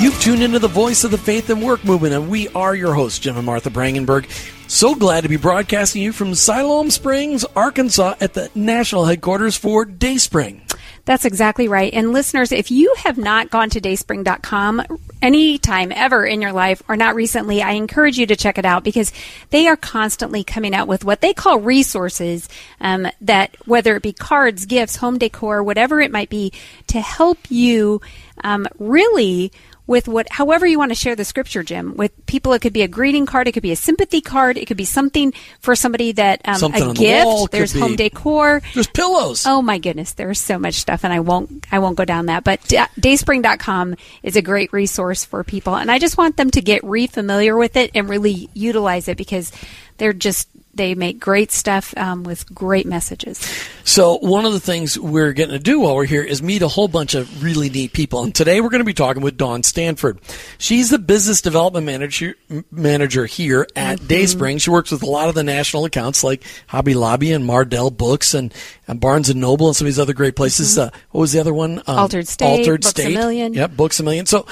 You've tuned into the voice of the faith and work movement, and we are your hosts, Jim and Martha Brangenberg. So glad to be broadcasting you from Siloam Springs, Arkansas, at the national headquarters for Dayspring. That's exactly right. And listeners, if you have not gone to dayspring.com anytime ever in your life or not recently, I encourage you to check it out because they are constantly coming out with what they call resources um, that, whether it be cards, gifts, home decor, whatever it might be, to help you um, really with what, however you want to share the scripture, Jim. With people, it could be a greeting card, it could be a sympathy card, it could be something for somebody that um, Something a on the gift. wall, There's home be- decor. There's pillows. Oh my goodness, there's so much stuff, and I won't I won't go down that. But Dayspring.com is a great resource for people, and I just want them to get re-familiar with it and really utilize it because they're just they make great stuff um, with great messages. So, one of the things we're getting to do while we're here is meet a whole bunch of really neat people. And today we're going to be talking with Dawn Stanford. She's the business development manager manager here at Dayspring. She works with a lot of the national accounts like Hobby Lobby and Mardel Books and, and Barnes and Noble and some of these other great places. Uh, what was the other one? Um, Altered State, Altered Books A State. Million. Yep, Books a Million. So,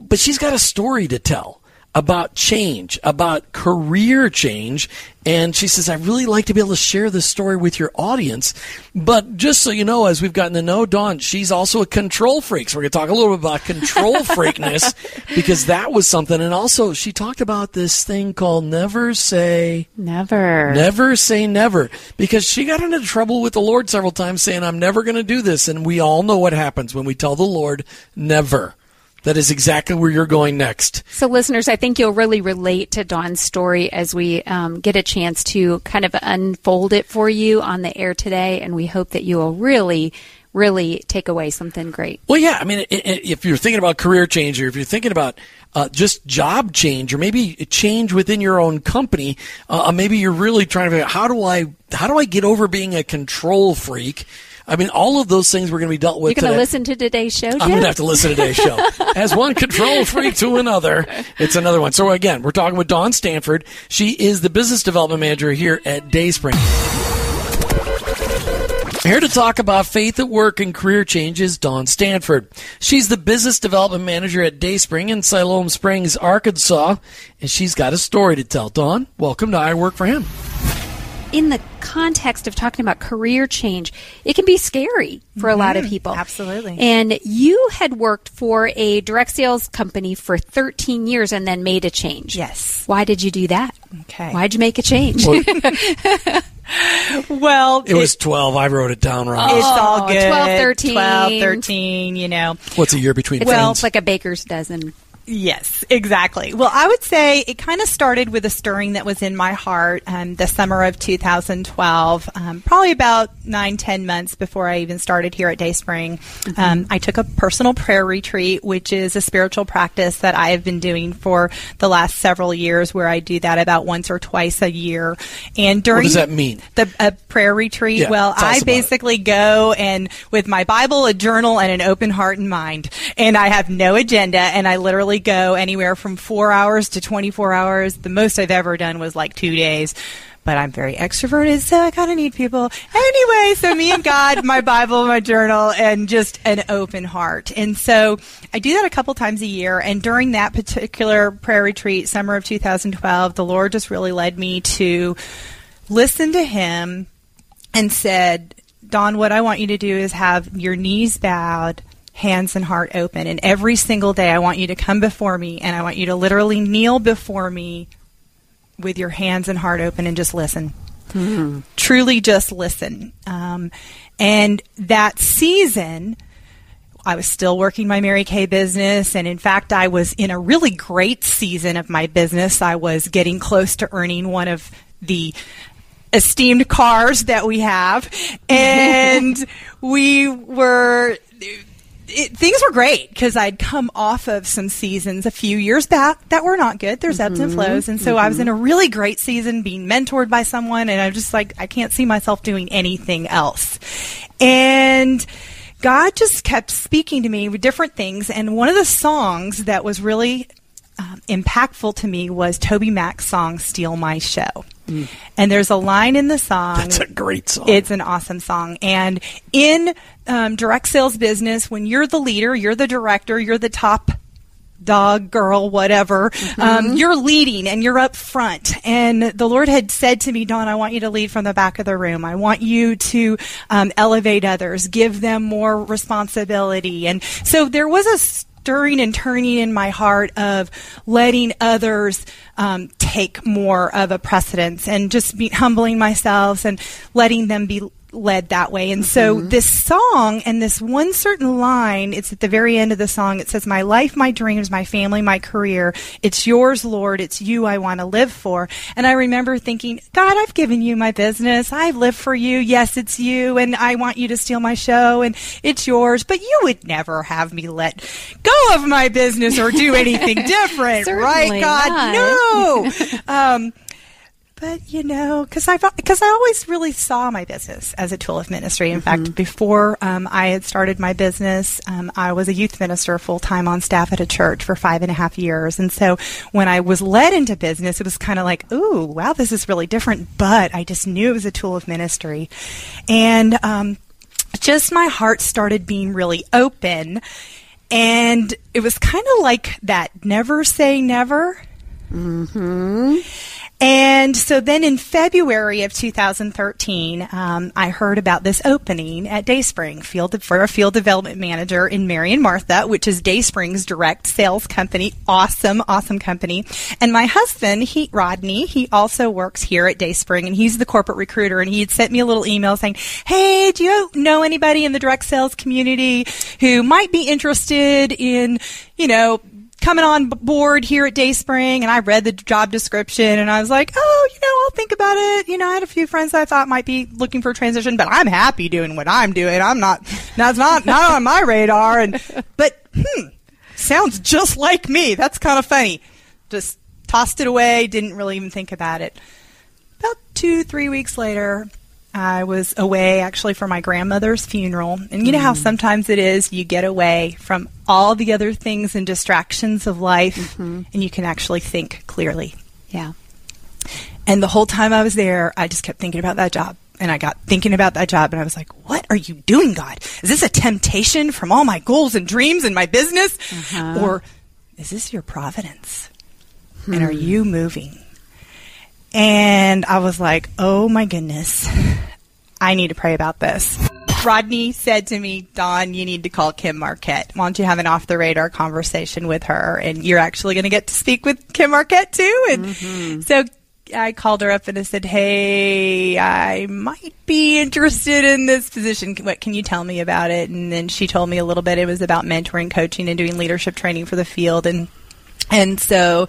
but she's got a story to tell about change, about career change. And she says, I'd really like to be able to share this story with your audience. But just so you know, as we've gotten to know Dawn, she's also a control freak. So we're going to talk a little bit about control freakness because that was something. And also, she talked about this thing called never say, Never. never say never because she got into trouble with the Lord several times saying, I'm never going to do this. And we all know what happens when we tell the Lord never. That is exactly where you're going next. So, listeners, I think you'll really relate to Dawn's story as we um, get a chance to kind of unfold it for you on the air today. And we hope that you will really, really take away something great. Well, yeah. I mean, if you're thinking about career change, or if you're thinking about uh, just job change, or maybe change within your own company, uh, maybe you're really trying to figure out how do I how do I get over being a control freak. I mean, all of those things we're going to be dealt with You're going to listen to today's show? I'm going to have to listen to today's show. As one control freak to another, it's another one. So again, we're talking with Dawn Stanford. She is the business development manager here at Dayspring. Here to talk about faith at work and career changes, Dawn Stanford. She's the business development manager at Dayspring in Siloam Springs, Arkansas, and she's got a story to tell. Dawn, welcome to I Work for Him. In the context of talking about career change, it can be scary for a lot of mm-hmm. people. absolutely. And you had worked for a direct sales company for 13 years and then made a change. Yes. Why did you do that? Okay. Why'd you make a change? Well, It was 12. I wrote it down wrong. it's oh, all Oh, good. 12, 13. 12, 13, you know. What's a year between it's, friends? it's like a baker's dozen. Yes, exactly. Well, I would say it kind of started with a stirring that was in my heart um, the summer of 2012, um, probably about nine, ten months before I even started here at Dayspring. Um, I took a personal prayer retreat, which is a spiritual practice that I have been doing for the last several years, where I do that about once or twice a year. And during what does that mean? The a prayer retreat. Yeah, well, I about it. basically go and with my Bible, a journal, and an open heart and mind, and I have no agenda, and I literally go anywhere from four hours to 24 hours. The most I've ever done was like two days. But I'm very extroverted, so I kind of need people. Anyway, so me and God, my Bible, my journal, and just an open heart. And so I do that a couple times a year. And during that particular prayer retreat, summer of 2012, the Lord just really led me to listen to Him and said, Dawn, what I want you to do is have your knees bowed, hands and heart open. And every single day, I want you to come before me and I want you to literally kneel before me with your hands and heart open and just listen. Truly just listen. Um, and that season, I was still working my Mary Kay business, and in fact, I was in a really great season of my business. I was getting close to earning one of the esteemed cars that we have, and we were it, things were great because I'd come off of some seasons a few years back that were not good. There's ebbs and mm-hmm. flows. And so I was in a mm-hmm. really great season being mentored by someone. And I'm just like, I can't see myself doing anything else. And God just kept speaking to me with different things. And one of the songs that was really um, impactful to me was TobyMac's song "Steal My Show." And there's a line in the song. That's a great song. It's an awesome song. And in um, direct sales business, when you're the leader, you're the director, you're the top dog, girl, whatever, um, you're leading and you're up front. And the Lord had said to me, Dawn, I want you to lead from the back of the room. I want you to um, elevate others, give them more responsibility. And so there was a stirring and turning in my heart of letting others um, take more of a precedence and just be humbling myself and letting them be led that way. And so this song and this one certain line, it's at the very end of the song. It says, My life, my dreams, my family, my career. It's yours, Lord. It's you I want to live for. And I remember thinking, God, I've given you my business. I live for you. Yes, it's you. And I want you to steal my show and it's yours. But you would never have me let go of my business or do anything different, right? God, no. um, but you know, because I because I always really saw my business as a tool of ministry. In fact, before um, I had started my business, um, I was a youth minister full time on staff at a church for five and a half years. And so when I was led into business, it was kind of like, ooh, wow, this is really different. But I just knew it was a tool of ministry, and um, just my heart started being really open. And it was kind of like that never say never. And so then in February of 2013, um, I heard about this opening at Dayspring field for a field development manager in Mary and Martha, which is Dayspring's direct sales company. Awesome, awesome company. And my husband, he Rodney, he also works here at Dayspring, and he's the corporate recruiter. And he had sent me a little email saying, "Hey, do you know anybody in the direct sales community who might be interested in, you know?" Coming on board here at Dayspring, and I read the job description, and I was like, oh, you know, I'll think about it. You know, I had a few friends I thought might be looking for a transition, but I'm happy doing what I'm doing. I'm not, that's not not on my radar. And but hmm, sounds just like me. That's kind of funny. Just tossed it away. Didn't really even think about it. About two, three weeks later, I was away actually for my grandmother's funeral. And you know how mm. sometimes it is you get away from all the other things and distractions of life mm-hmm. and you can actually think clearly. Yeah. And the whole time I was there, I just kept thinking about that job. And I got thinking about that job and I was like, what are you doing, God? Is this a temptation from all my goals and dreams and my business? Uh-huh. Or is this your providence? And are hmm. you moving? And I was like, oh my goodness, I need to pray about this. Rodney said to me, Dawn, you need to call Kim Marquette. Why don't you have an off the radar conversation with her? And you're actually going to get to speak with Kim Marquette too. And mm-hmm. so I called her up and I said, Hey, I might be interested in this position. What can you tell me about it? And then she told me a little bit. It was about mentoring, coaching, and doing leadership training for the field. And and so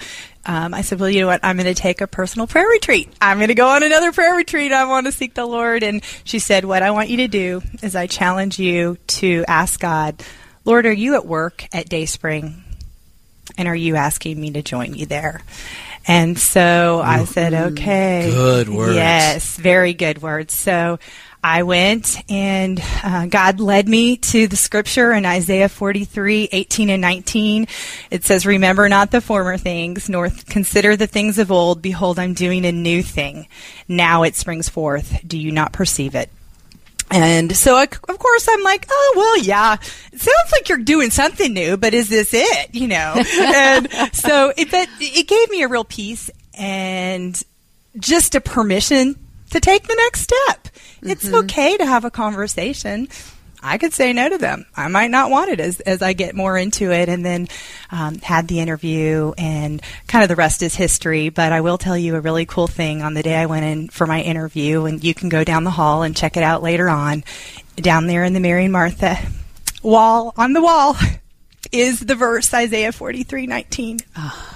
um, I said, well, you know what? I'm going to take a personal prayer retreat. I'm going to go on another prayer retreat. I want to seek the Lord. And she said, what I want you to do is I challenge you to ask God, Lord, are you at work at Dayspring? And are you asking me to join you there? And so I said, okay. Good words. Yes, very good words. So I went and uh, God led me to the scripture in Isaiah 43, 18 and 19. It says, Remember not the former things, nor consider the things of old. Behold, I'm doing a new thing. Now it springs forth. Do you not perceive it? And so, I, of course, I'm like, oh, well, yeah, it sounds like you're doing something new, but is this it? You know? and so it, but it gave me a real peace and just a permission to take the next step. It's okay to have a conversation. I could say no to them. I might not want it as, as I get more into it and then um, had the interview and kind of the rest is history. But I will tell you a really cool thing on the day I went in for my interview and you can go down the hall and check it out later on. Down there in the Mary and Martha wall, on the wall, is the verse Isaiah 43, 19.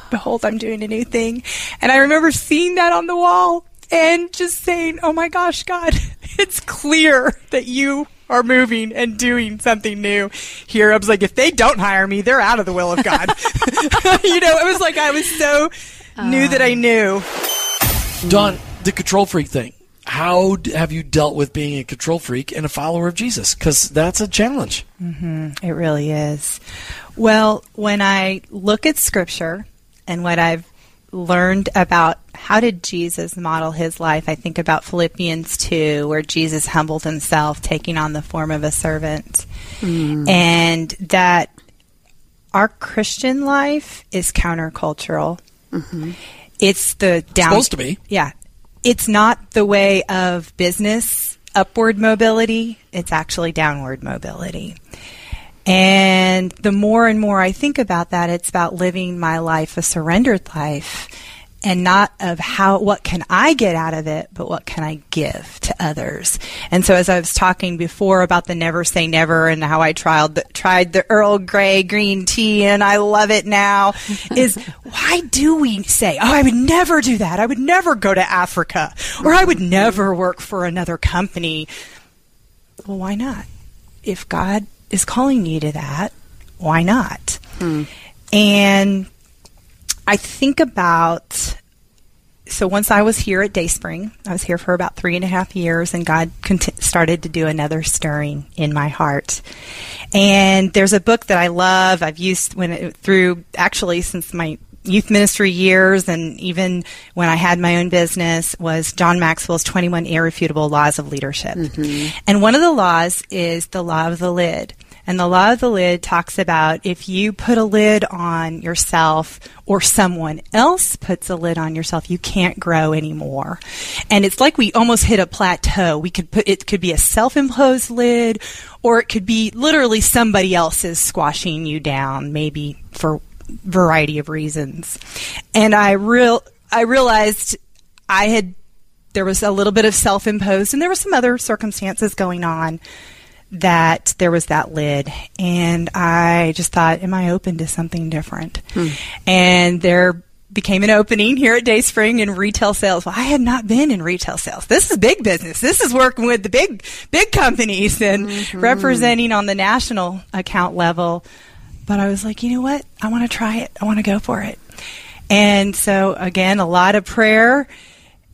Behold, I'm doing a new thing. And I remember seeing that on the wall and just saying, oh my gosh, God, it's clear that you are moving and doing something new here. I was like, if they don't hire me, they're out of the will of God. you know, it was like I was so knew that I um. knew. Dawn, the control freak thing. How have you dealt with being a control freak and a follower of Jesus? Because that's a challenge. Mm-hmm. It really is. Well, when I look at scripture and what I've learned about how did Jesus model his life, I think about Philippians 2, where Jesus humbled himself, taking on the form of a servant. Mm. And that our Christian life is countercultural. Mm-hmm. It's the down. Supposed to be. Yeah. It's not the way of business upward mobility, it's actually downward mobility. And the more and more I think about that, it's about living my life a surrendered life and not of how what can I get out of it, but what can I give to others. And so as I was talking before about the never say never and how I tried the, tried the Earl Grey green tea and I love it now is why do we say, "Oh, I would never do that. I would never go to Africa or I would never work for another company." Well, why not? If God is calling you to that, why not? Hmm. And I think about so once I was here at Dayspring, I was here for about three and a half years, and God conti- started to do another stirring in my heart. And there's a book that I love. I've used when it, through actually since my youth ministry years, and even when I had my own business, was John Maxwell's 21 Irrefutable Laws of Leadership. Mm-hmm. And one of the laws is the law of the lid. And the law of the lid talks about if you put a lid on yourself or someone else puts a lid on yourself, you can't grow anymore. And it's like we almost hit a plateau. We could put, it could be a self-imposed lid or it could be literally somebody else's squashing you down, maybe for variety of reasons. And I real, I realized I had, there was a little bit of self-imposed and there were some other circumstances going on that there was that lid and I just thought, am I open to something different? Hmm. And there became an opening here at Dayspring in retail sales. Well, I had not been in retail sales. This is big business. This is working with the big, big companies and mm-hmm. representing on the national account level. But I was like, you know what? I want to try it. I want to go for it. And so again, a lot of prayer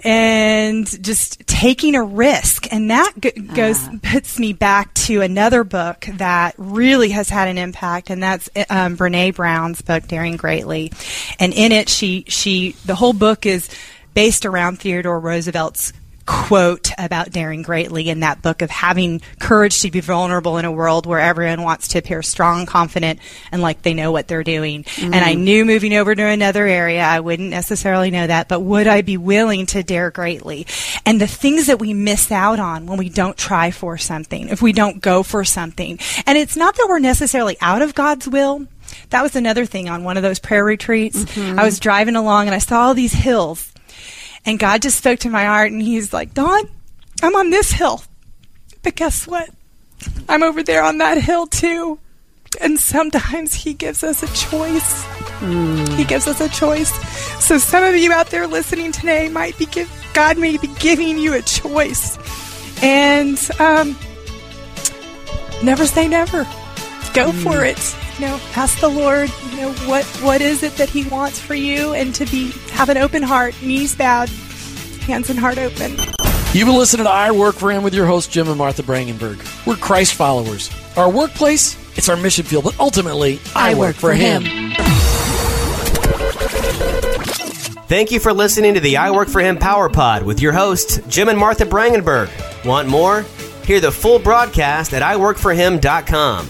and just taking a risk. And that g- goes, puts me back to another book that really has had an impact. And that's um, Brene Brown's book, Daring Greatly. And in it, she, she, the whole book is based around Theodore Roosevelt's quote about daring greatly in that book of having courage to be vulnerable in a world where everyone wants to appear strong, confident, and like they know what they're doing. And I mm. knew moving over to another area, I wouldn't necessarily know that, but would I be willing to dare greatly? And the things that we miss out on when we don't try for something, if we don't go for something. And it's not that we're necessarily out of God's will. That was another thing on one of those prayer retreats. Mm-hmm. I was driving along and I saw all these hills and God just spoke to my heart and he's like, Dawn, I'm on this hill. But guess what? I'm over there on that hill too. And sometimes he gives us a choice. He gives us a choice. So some of you out there listening today might be give, God may be giving you a choice. And um, never say never. Go for it. You know, ask the Lord, you know, what what is it that he wants for you and to be have an open heart, knees bowed, hands and heart open. You've been listening to I Work for Him with your hosts, Jim and Martha Brangenberg. We're Christ followers. Our workplace, it's our mission field, but ultimately, I, work, for him. Thank you for listening to the I Work for Him Power Pod with your hosts, Jim and Martha Brangenberg. Want more? Hear the full broadcast at iworkforhim.com.